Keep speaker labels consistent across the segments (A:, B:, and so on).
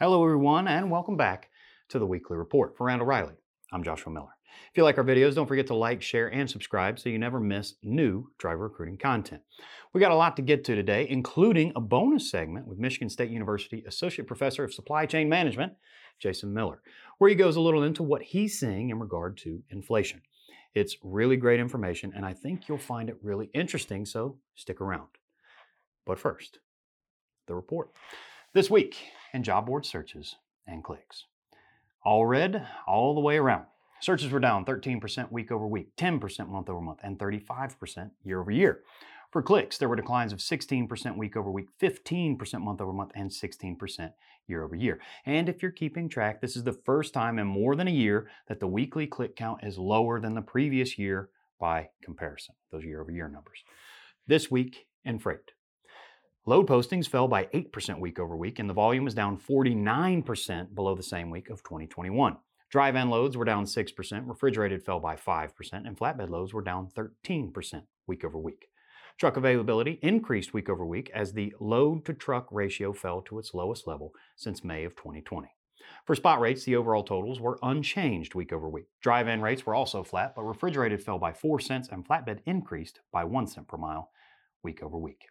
A: Hello, everyone, and welcome back to the weekly report. For Randall Reilly, I'm Joshua Miller. If you like our videos, don't forget to like, share, and subscribe so you never miss new driver recruiting content. We got a lot to get to today, including a bonus segment with Michigan State University Associate Professor of Supply Chain Management, Jason Miller, where he goes a little into what he's seeing in regard to inflation. It's really great information, and I think you'll find it really interesting, so stick around. But first, the report. This week, in job board searches and clicks. All red all the way around. Searches were down 13% week over week, 10% month over month, and 35% year over year. For clicks, there were declines of 16% week over week, 15% month over month, and 16% year over year. And if you're keeping track, this is the first time in more than a year that the weekly click count is lower than the previous year by comparison, those year over year numbers. This week in freight, Load postings fell by 8% week over week, and the volume was down 49% below the same week of 2021. Dry van loads were down 6%, refrigerated fell by 5%, and flatbed loads were down 13% week over week. Truck availability increased week over week as the load to truck ratio fell to its lowest level since May of 2020. For spot rates, the overall totals were unchanged week over week. Dry van rates were also flat, but refrigerated fell by 4 cents and flatbed increased by 1 cent per mile week over week.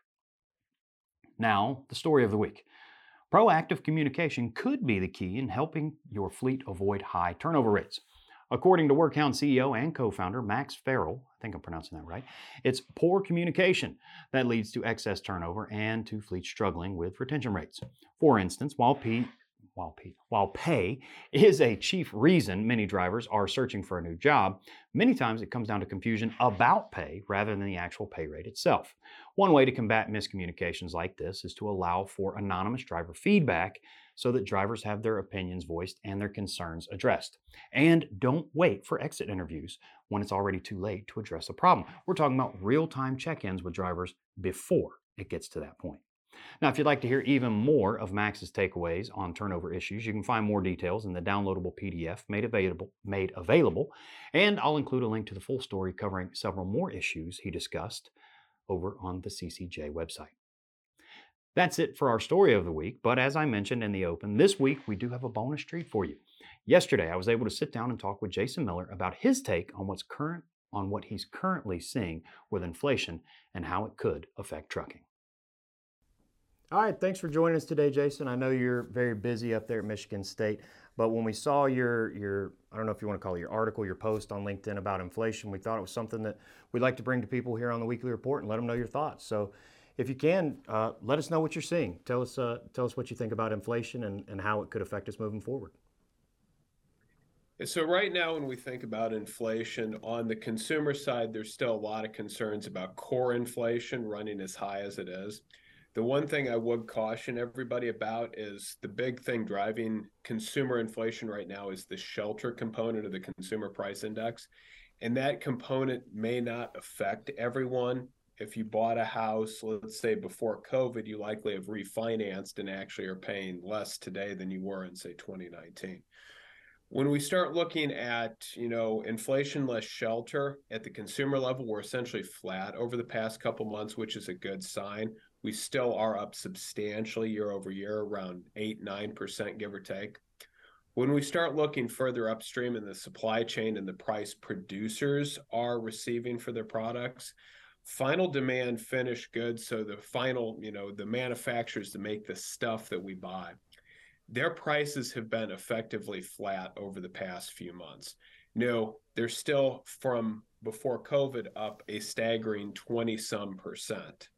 A: Now, the story of the week. Proactive communication could be the key in helping your fleet avoid high turnover rates. According to Workhound CEO and co founder Max Farrell, I think I'm pronouncing that right, it's poor communication that leads to excess turnover and to fleets struggling with retention rates. For instance, while P while pay, while pay is a chief reason many drivers are searching for a new job, many times it comes down to confusion about pay rather than the actual pay rate itself. One way to combat miscommunications like this is to allow for anonymous driver feedback so that drivers have their opinions voiced and their concerns addressed. And don't wait for exit interviews when it's already too late to address a problem. We're talking about real time check ins with drivers before it gets to that point. Now, if you'd like to hear even more of Max's takeaways on turnover issues, you can find more details in the downloadable PDF made available, made available, and I'll include a link to the full story covering several more issues he discussed over on the CCJ website. That's it for our story of the week, but as I mentioned in the open, this week we do have a bonus treat for you. Yesterday, I was able to sit down and talk with Jason Miller about his take on what's current on what he's currently seeing with inflation and how it could affect trucking. All right, thanks for joining us today, Jason. I know you're very busy up there at Michigan State, but when we saw your your I don't know if you want to call it your article, your post on LinkedIn about inflation, we thought it was something that we'd like to bring to people here on the weekly report and let them know your thoughts. So, if you can, uh, let us know what you're seeing. Tell us uh, tell us what you think about inflation and, and how it could affect us moving forward.
B: So right now, when we think about inflation on the consumer side, there's still a lot of concerns about core inflation running as high as it is. The one thing I would caution everybody about is the big thing driving consumer inflation right now is the shelter component of the consumer price index. And that component may not affect everyone. If you bought a house, let's say before COVID, you likely have refinanced and actually are paying less today than you were in, say, 2019 when we start looking at you know inflation less shelter at the consumer level we're essentially flat over the past couple months which is a good sign we still are up substantially year over year, around 8 9%, give or take. When we start looking further upstream in the supply chain and the price producers are receiving for their products, final demand finished goods, so the final, you know, the manufacturers to make the stuff that we buy, their prices have been effectively flat over the past few months. No, they're still from before COVID up a staggering 20 some percent.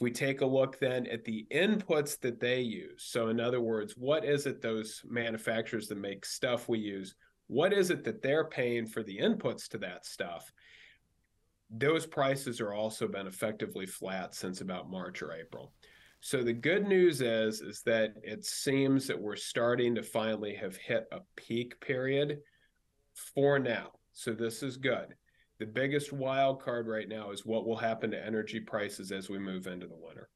B: If we take a look then at the inputs that they use, so in other words, what is it those manufacturers that make stuff we use, what is it that they're paying for the inputs to that stuff? Those prices are also been effectively flat since about March or April. So the good news is is that it seems that we're starting to finally have hit a peak period for now. So this is good. The biggest wild card right now is what will happen to energy prices as we move into the winter.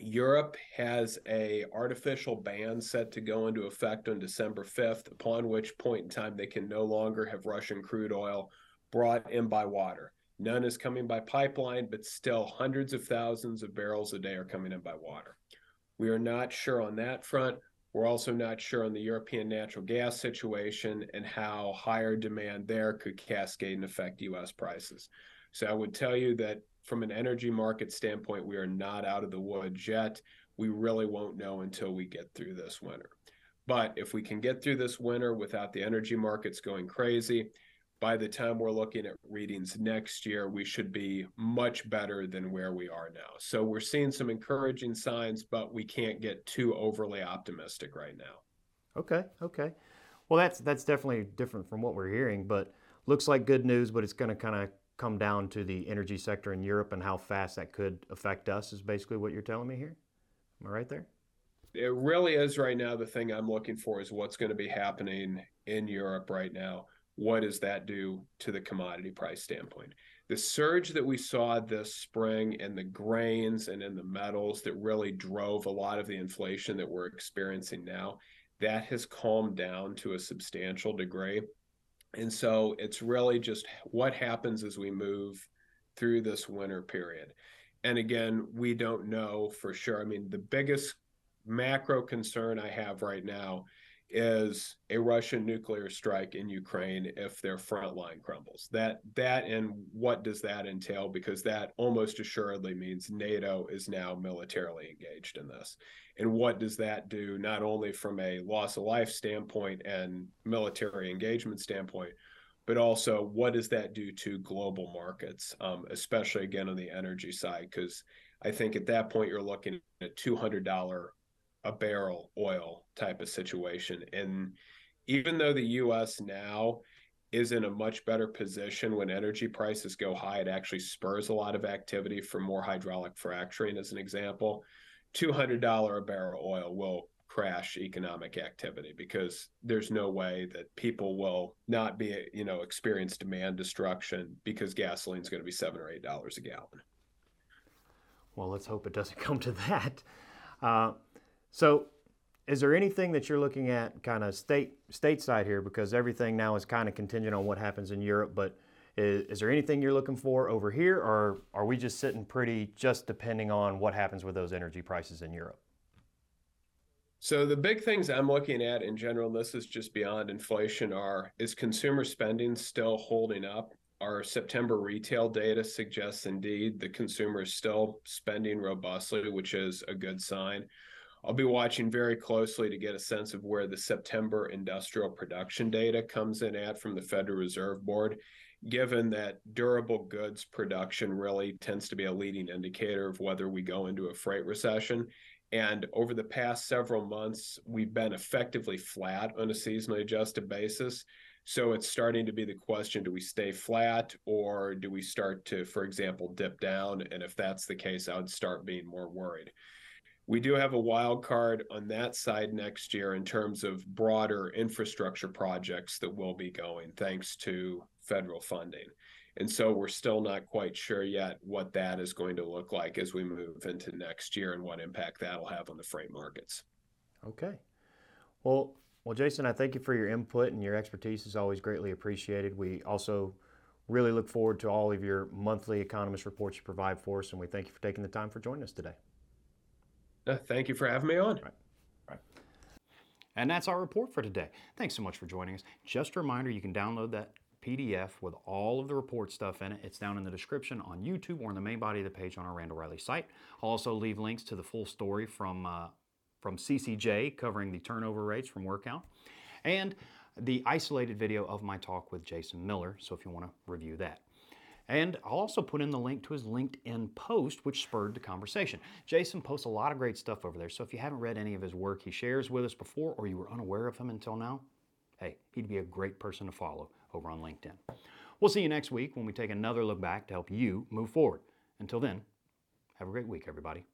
B: Europe has a artificial ban set to go into effect on December 5th, upon which point in time they can no longer have Russian crude oil brought in by water. None is coming by pipeline, but still hundreds of thousands of barrels a day are coming in by water. We are not sure on that front. We're also not sure on the European natural gas situation and how higher demand there could cascade and affect US prices. So I would tell you that from an energy market standpoint, we are not out of the woods yet. We really won't know until we get through this winter. But if we can get through this winter without the energy markets going crazy, by the time we're looking at readings next year, we should be much better than where we are now. So we're seeing some encouraging signs, but we can't get too overly optimistic right now.
A: Okay, okay. Well, that's that's definitely different from what we're hearing, but looks like good news. But it's going to kind of come down to the energy sector in Europe and how fast that could affect us. Is basically what you're telling me here. Am I right there?
B: It really is right now. The thing I'm looking for is what's going to be happening in Europe right now what does that do to the commodity price standpoint? The surge that we saw this spring in the grains and in the metals that really drove a lot of the inflation that we're experiencing now, that has calmed down to a substantial degree. And so it's really just what happens as we move through this winter period. And again, we don't know for sure. I mean, the biggest macro concern I have right now is a Russian nuclear strike in Ukraine if their front line crumbles. That that and what does that entail? Because that almost assuredly means NATO is now militarily engaged in this. And what does that do not only from a loss of life standpoint and military engagement standpoint, but also what does that do to global markets, um, especially again on the energy side? Because I think at that point you're looking at two hundred dollar a barrel oil type of situation. And even though the US now is in a much better position when energy prices go high, it actually spurs a lot of activity for more hydraulic fracturing, as an example. $200 a barrel oil will crash economic activity because there's no way that people will not be you know experience demand destruction because gasoline is going to be seven or eight dollars a gallon
A: well let's hope it doesn't come to that uh, so, is there anything that you're looking at kind of state stateside here because everything now is kind of contingent on what happens in Europe, but is, is, there anything you're looking for over here or are we just sitting pretty just depending on what happens with those energy prices in Europe?
B: So the big things I'm looking at in general, this is just beyond inflation, are is consumer spending still holding up? Our September retail data suggests indeed the consumer is still spending robustly, which is a good sign. I'll be watching very closely to get a sense of where the September industrial production data comes in at from the Federal Reserve Board, given that durable goods production really tends to be a leading indicator of whether we go into a freight recession. And over the past several months, we've been effectively flat on a seasonally adjusted basis. So it's starting to be the question do we stay flat or do we start to, for example, dip down? And if that's the case, I would start being more worried we do have a wild card on that side next year in terms of broader infrastructure projects that will be going thanks to federal funding. And so we're still not quite sure yet what that is going to look like as we move into next year and what impact that'll have on the freight markets.
A: Okay. Well, well, Jason, I thank you for your input and your expertise is always greatly appreciated. We also really look forward to all of your monthly economist reports you provide for us, and we thank you for taking the time for joining us today.
B: Uh, thank you for having me on.
A: Right. Right. And that's our report for today. Thanks so much for joining us. Just a reminder, you can download that PDF with all of the report stuff in it. It's down in the description on YouTube or in the main body of the page on our Randall Reilly site. I'll also leave links to the full story from, uh, from CCJ covering the turnover rates from Workhound and the isolated video of my talk with Jason Miller, so if you want to review that. And I'll also put in the link to his LinkedIn post, which spurred the conversation. Jason posts a lot of great stuff over there, so if you haven't read any of his work he shares with us before or you were unaware of him until now, hey, he'd be a great person to follow over on LinkedIn. We'll see you next week when we take another look back to help you move forward. Until then, have a great week, everybody.